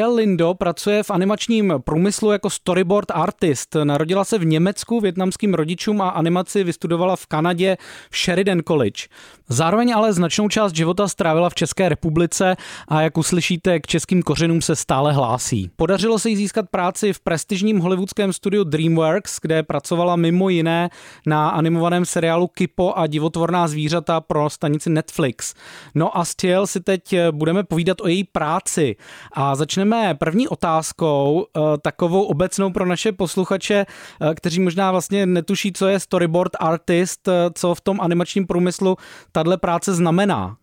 Lindo pracuje v animačním průmyslu jako storyboard artist. Narodila se v Německu, větnamským rodičům a animaci vystudovala v Kanadě v Sheridan College. Zároveň ale značnou část života strávila v České republice a jak uslyšíte, k českým kořenům se stále hlásí. Podařilo se jí získat práci v prestižním hollywoodském studiu DreamWorks, kde pracovala mimo jiné na animovaném seriálu Kipo a divotvorná zvířata pro stanici Netflix. No a Stiel si teď budeme povídat o její práci. A začneme první otázkou, eh, takovou obecnou pro naše posluchače, eh, kteří možná vlastně netuší, co je storyboard artist, eh, co v tom animačním průmyslu tahle práce znamená.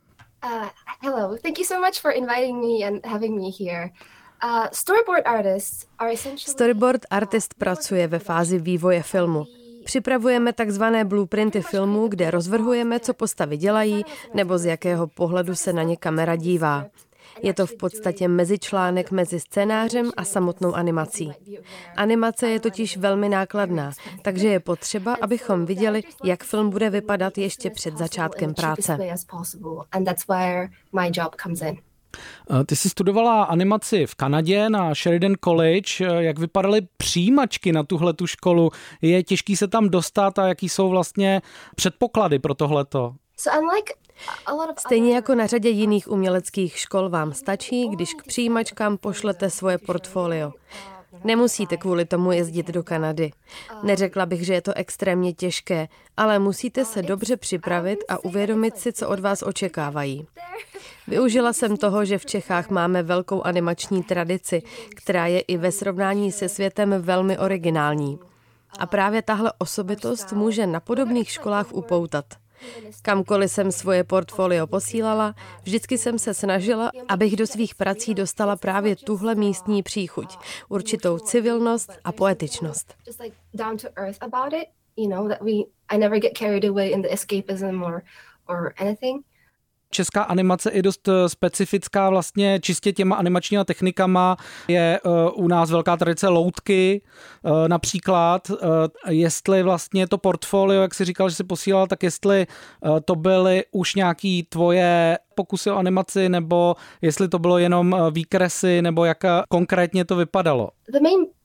Uh, hello, thank you so much for inviting me and having me here. Uh, storyboard artists are essentially... Storyboard artist pracuje ve fázi vývoje filmu. Připravujeme takzvané blueprinty filmu, kde rozvrhujeme, co postavy dělají nebo z jakého pohledu se na ně kamera dívá. Je to v podstatě mezičlánek mezi scénářem a samotnou animací. Animace je totiž velmi nákladná, takže je potřeba, abychom viděli, jak film bude vypadat ještě před začátkem práce. Eh, ty jsi studovala animaci v Kanadě na Sheridan College. Eh, jak vypadaly přijímačky na tuhle tu školu? Je těžký se tam dostat a jaký jsou vlastně předpoklady pro tohleto? Stejně jako na řadě jiných uměleckých škol vám stačí, když k přijímačkám pošlete svoje portfolio. Nemusíte kvůli tomu jezdit do Kanady. Neřekla bych, že je to extrémně těžké, ale musíte se dobře připravit a uvědomit si, co od vás očekávají. Využila jsem toho, že v Čechách máme velkou animační tradici, která je i ve srovnání se světem velmi originální. A právě tahle osobitost může na podobných školách upoutat. Kamkoliv jsem svoje portfolio posílala, vždycky jsem se snažila, abych do svých prací dostala právě tuhle místní příchuť, určitou civilnost a poetičnost. or anything. Česká animace je dost eh, specifická vlastně čistě těma animačníma technikama. Je uh, u nás velká tradice loutky uh, například. Jestli vlastně to portfolio, jak si říkal, že si posílal, tak jestli to byly už nějaký tvoje pokusy o animaci, nebo jestli to bylo jenom výkresy, nebo jak konkrétně to vypadalo? The main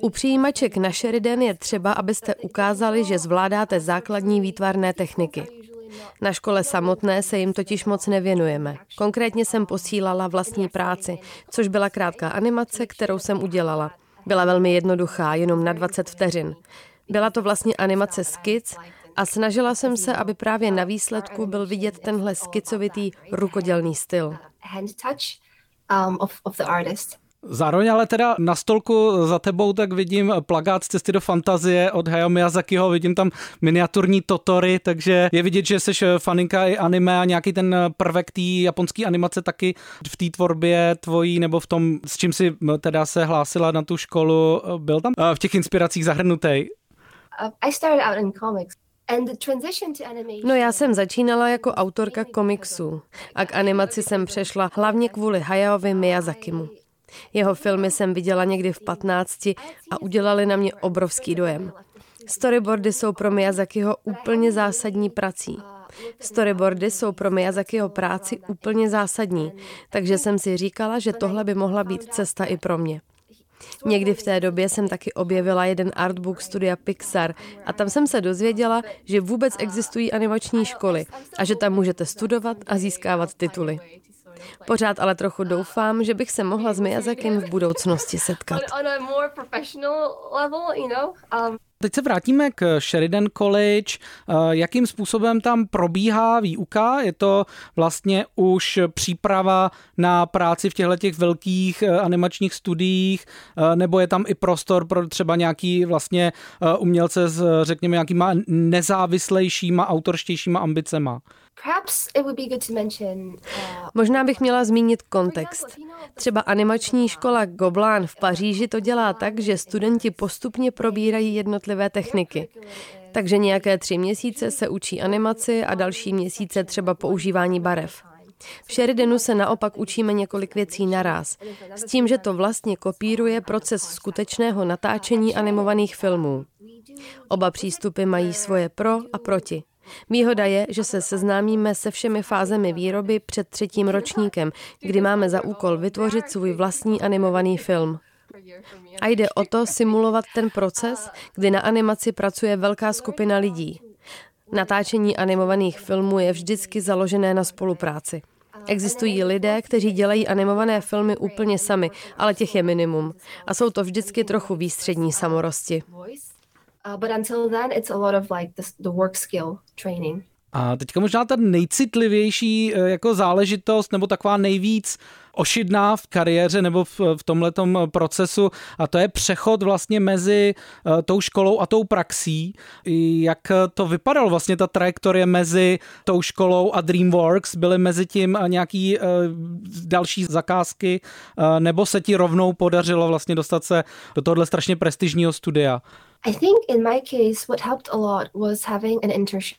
u přijímaček na Sheridan je třeba, abyste ukázali, že zvládáte základní výtvarné techniky. Na škole samotné se jim totiž moc nevěnujeme. Konkrétně jsem posílala vlastní práci, což byla krátká animace, kterou jsem udělala. Byla velmi jednoduchá, jenom na 20 vteřin. Byla to vlastně animace skic a snažila jsem se, aby právě na výsledku byl vidět tenhle skicovitý rukodělný styl um, of, of the artist. Zároveň ale teda na stolku za tebou tak vidím plagát z cesty do fantazie od Hayao Miyazakiho, vidím tam miniaturní Totory, takže je vidět, že jsi faninka i anime a nějaký ten prvek té japonské animace taky v té tvorbě tvojí nebo v tom, s čím si teda se hlásila na tu školu, byl tam v těch inspiracích zahrnutý? Uh, I started out in comics. No já jsem začínala jako autorka komiksů a k animaci jsem přešla hlavně kvůli Hayaovi Miyazakimu. Jeho filmy jsem viděla někdy v 15 a udělali na mě obrovský dojem. Storyboardy jsou pro Miyazakiho úplně zásadní prací. Storyboardy jsou pro Miyazakiho práci úplně zásadní, takže jsem si říkala, že tohle by mohla být cesta i pro mě. Někdy v té době jsem taky objevila jeden artbook studia Pixar a tam jsem se dozvěděla, že vůbec existují animační školy a že tam můžete studovat a získávat tituly. Pořád ale trochu doufám, že bych se mohla s Miyazakem v budoucnosti setkat. Teď se vrátíme k Sheridan College. Eh, jakým způsobem tam probíhá výuka? Je to vlastně už příprava na práci v těchto těch velkých eh, animačních studiích, eh, nebo je tam i prostor pro třeba nějaký vlastně umělce s, řekněme, nějakýma nezávislejšíma, autorštějšíma ambicema? Uh, Možná bych měla zmínit kontext. Třeba animační škola Goblán v Paříži to dělá tak, že studenti postupně probírají jednotlivé techniky. Takže nějaké tři měsíce se učí animaci a další měsíce třeba používání barev. V Sheridanu se naopak učíme několik věcí naraz, s tím, že to vlastně kopíruje proces skutečného natáčení animovaných filmů. Oba přístupy mají svoje pro a proti. Výhoda je, že se seznámíme se všemi fázemi výroby před třetím ročníkem, kdy máme za úkol vytvořit svůj vlastní animovaný film. A jde o to simulovat ten proces, kdy na animaci pracuje velká skupina lidí. Natáčení animovaných filmů je vždycky založené na spolupráci. Existují lidé, kteří dělají animované filmy úplně sami, ale těch je minimum. A jsou to vždycky trochu výstřední samorosti. Uh, but until then, it's a lot of like the work skill training. Teďka možná ta nejcitlivější eh, jako záležitost, nebo taková nejvíc ošidná v kariéře nebo v, v tomhletom procesu a to je přechod vlastně mezi uh, tou školou a tou praxí. Jak to vypadalo vlastně ta trajektorie mezi tou školou a DreamWorks? Byly mezi tím nějaký další zakázky nebo se ti rovnou podařilo vlastně dostat se do tohle strašně prestižního studia? I think in my case what helped a lot was having an internship.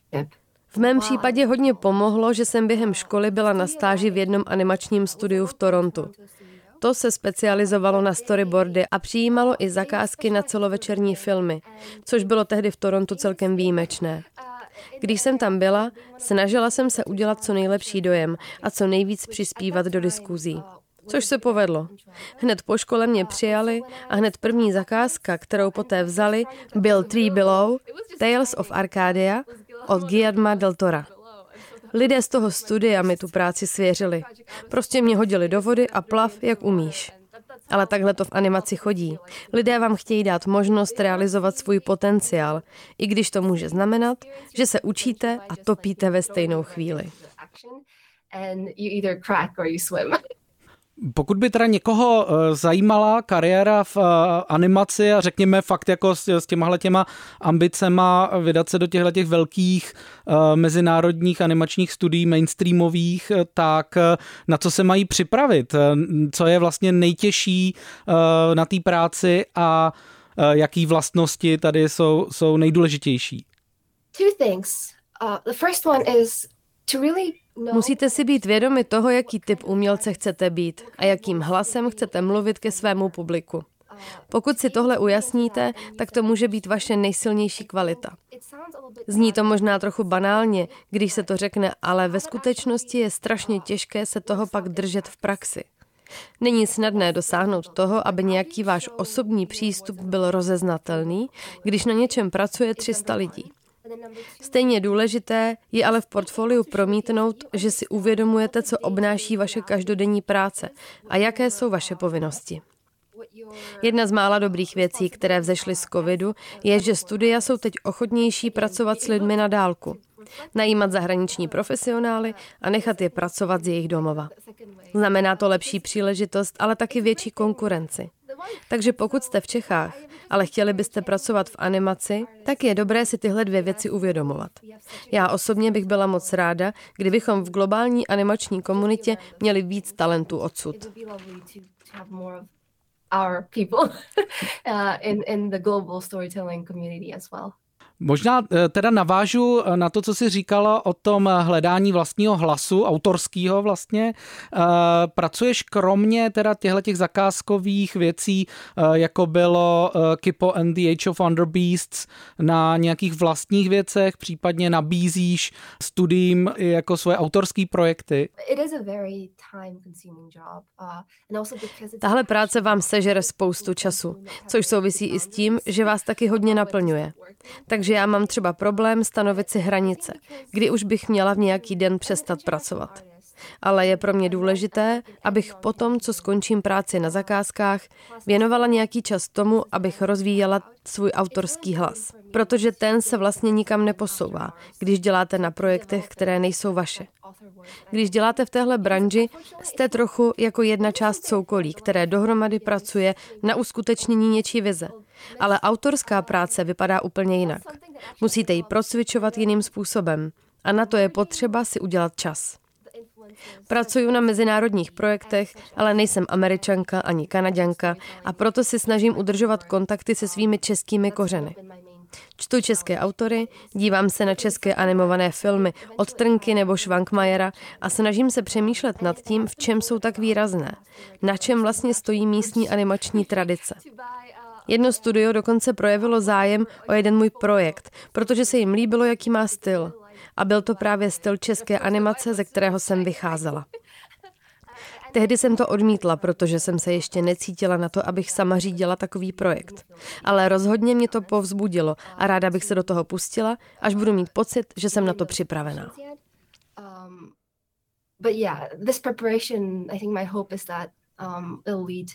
V mém případě hodně pomohlo, že jsem během školy byla na stáži v jednom animačním studiu v Torontu. To se specializovalo na storyboardy a přijímalo i zakázky na celovečerní filmy, což bylo tehdy v Torontu celkem výjimečné. Když jsem tam byla, snažila jsem se udělat co nejlepší dojem a co nejvíc přispívat do diskuzí. Což se povedlo. Hned po škole mě přijali a hned první zakázka, kterou poté vzali, byl Three Below, Tales of Arcadia od Guillerma del Tora. Lidé z toho studia mi tu práci svěřili. Prostě mě hodili do vody a plav, jak umíš. Ale takhle to v animaci chodí. Lidé vám chtějí dát možnost realizovat svůj potenciál, i když to může znamenat, že se učíte a topíte ve stejnou chvíli. Pokud by teda někoho eh, zajímala kariéra v eh, animaci a řekněme fakt jako s, s těmahle těma ambicema vydat se do těchto těch velkých eh, mezinárodních animačních studií mainstreamových, tak na co se mají připravit? Co je vlastně nejtěžší na té práci a jaký vlastnosti tady jsou, jsou nejdůležitější? Two things. Uh, the first one is Musíte si být vědomi toho, jaký typ umělce chcete být a jakým hlasem chcete mluvit ke svému publiku. Pokud si tohle ujasníte, tak to může být vaše nejsilnější kvalita. Zní to možná trochu banálně, když se to řekne, ale ve skutečnosti je strašně těžké se toho pak držet v praxi. Není snadné dosáhnout toho, aby nějaký váš osobní přístup byl rozeznatelný, když na něčem pracuje 300 lidí. Stejně důležité je ale v portfoliu promítnout, že si uvědomujete, co obnáší vaše každodenní práce a jaké jsou vaše povinnosti. Jedna z mála dobrých věcí, které vzešly z covidu, je, že studia jsou teď ochotnější pracovat s lidmi na dálku. Najímat zahraniční profesionály a nechat je pracovat z jejich domova. Znamená to lepší příležitost, ale taky větší konkurenci. Takže pokud jste v Čechách, ale chtěli byste pracovat v animaci, tak je dobré si tyhle dvě věci uvědomovat. Já osobně bych byla moc ráda, kdybychom v globální animační komunitě měli víc talentů odsud. our people uh, in, in the global storytelling community as well. Možná eh, teda navážu eh, na to, co jsi říkala o tom hledání vlastního hlasu, autorského vlastně. Eh, pracuješ kromě teda těchto těch zakázkových věcí, jako bylo Kipo and the Age of Wonder Beasts, na nějakých vlastních věcech, případně nabízíš studiím jako svoje autorské projekty? Uh, Tahle práce vám sežere spoustu času, což souvisí i s tím, že vás taky hodně naplňuje. Takže že já mám třeba problém stanovit si hranice, kdy už bych měla v nějaký den přestat pracovat. Ale je pro mě důležité, abych potom, co skončím práci na zakázkách, věnovala nějaký čas tomu, abych rozvíjela svůj autorský hlas. Protože ten se vlastně nikam neposouvá, když děláte na projektech, které nejsou vaše. Když děláte v téhle branži, jste trochu jako jedna část soukolí, které dohromady pracuje na uskutečnění něčí vize. Ale autorská práce vypadá úplně jinak. Musíte ji procvičovat jiným způsobem a na to je potřeba si udělat čas. Pracuji na mezinárodních projektech, ale nejsem američanka ani kanaďanka a proto si snažím udržovat kontakty se svými českými kořeny. Čtu české autory, dívám se na české animované filmy od Trnky nebo Švankmajera a snažím se přemýšlet nad tím, v čem jsou tak výrazné, na čem vlastně stojí místní animační tradice. Jedno studio dokonce projevilo zájem o jeden můj projekt, protože se jim líbilo, jaký má styl. A byl to právě styl české animace, ze kterého jsem vycházela. Tehdy jsem to odmítla, protože jsem se ještě necítila na to, abych sama řídila takový projekt. Ale rozhodně mě to povzbudilo a ráda bych se do toho pustila, až budu mít pocit, že jsem na to připravená. Um, but yeah, this preparation, I think my hope is that um, it'll lead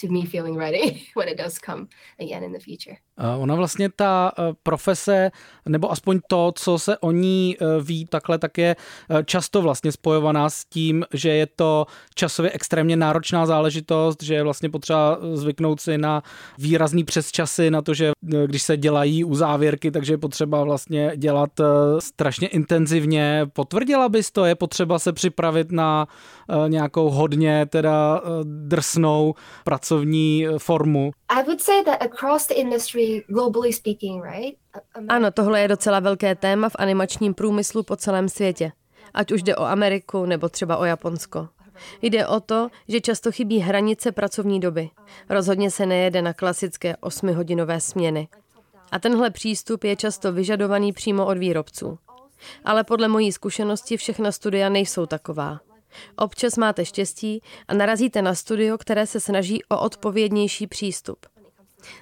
to me feeling ready when it does come again in the future. Ona vlastně ta eh, profese, nebo aspoň to, co se o ní eh, ví takhle, tak je eh, často vlastně spojovaná s tím, že je to časově extrémně náročná záležitost, že je vlastně potřeba zvyknout si na výrazný přesčasy, na to, že když se dělají u závěrky, takže je potřeba vlastně dělat strašně intenzivně. Potvrdila bys to? Je potřeba se připravit na nějakou hodně teda drsnou pracovní formu? I would say that across the industry? Ano, tohle je docela velké téma v animačním průmyslu po celém světě. Ať už jde o Ameriku nebo třeba o Japonsko. Jde o to, že často chybí hranice pracovní doby. Rozhodně se nejede na klasické osmihodinové směny. A tenhle přístup je často vyžadovaný přímo od výrobců. Ale podle mojí zkušenosti všechna studia nejsou taková. Občas máte štěstí a narazíte na studio, které se snaží o odpovědnější přístup.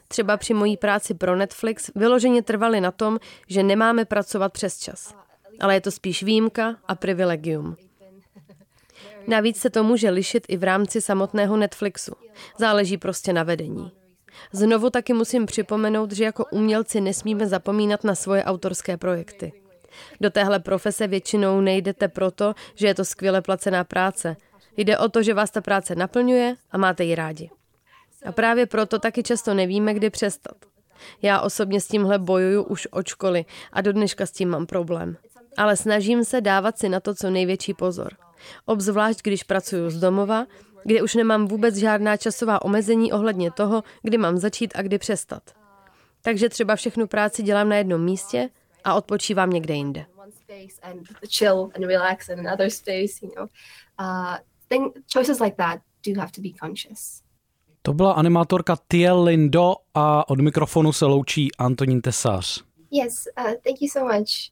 Třeba při mojí práci pro Netflix vyloženě trvali na tom, že nemáme pracovat přes čas. Ale je to spíš výjimka a privilegium. Navíc se to může lišit i v rámci samotného Netflixu. Záleží prostě na vedení. Znovu taky musím připomenout, že jako umělci nesmíme zapomínat na svoje autorské projekty. Do téhle profese většinou nejdete proto, že je to skvěle placená práce. Jde o to, že vás ta práce naplňuje a máte ji rádi. A právě proto taky často nevíme, kdy přestat. Já osobně s tímhle bojuju už od školy a do dneška s tím mám problém. Ale snažím se dávat si na to co největší pozor. Obzvlášť, když pracuju z domova, kde už nemám vůbec žádná časová omezení ohledně toho, kdy mám začít a kdy přestat. Takže třeba všechnu práci dělám na jednom místě a odpočívám někde jinde. Uh, choices like that do have to be conscious. To byla animátorka Tiel Lindo a od mikrofonu se loučí Antonín Tesář. Yes, uh, thank you so much.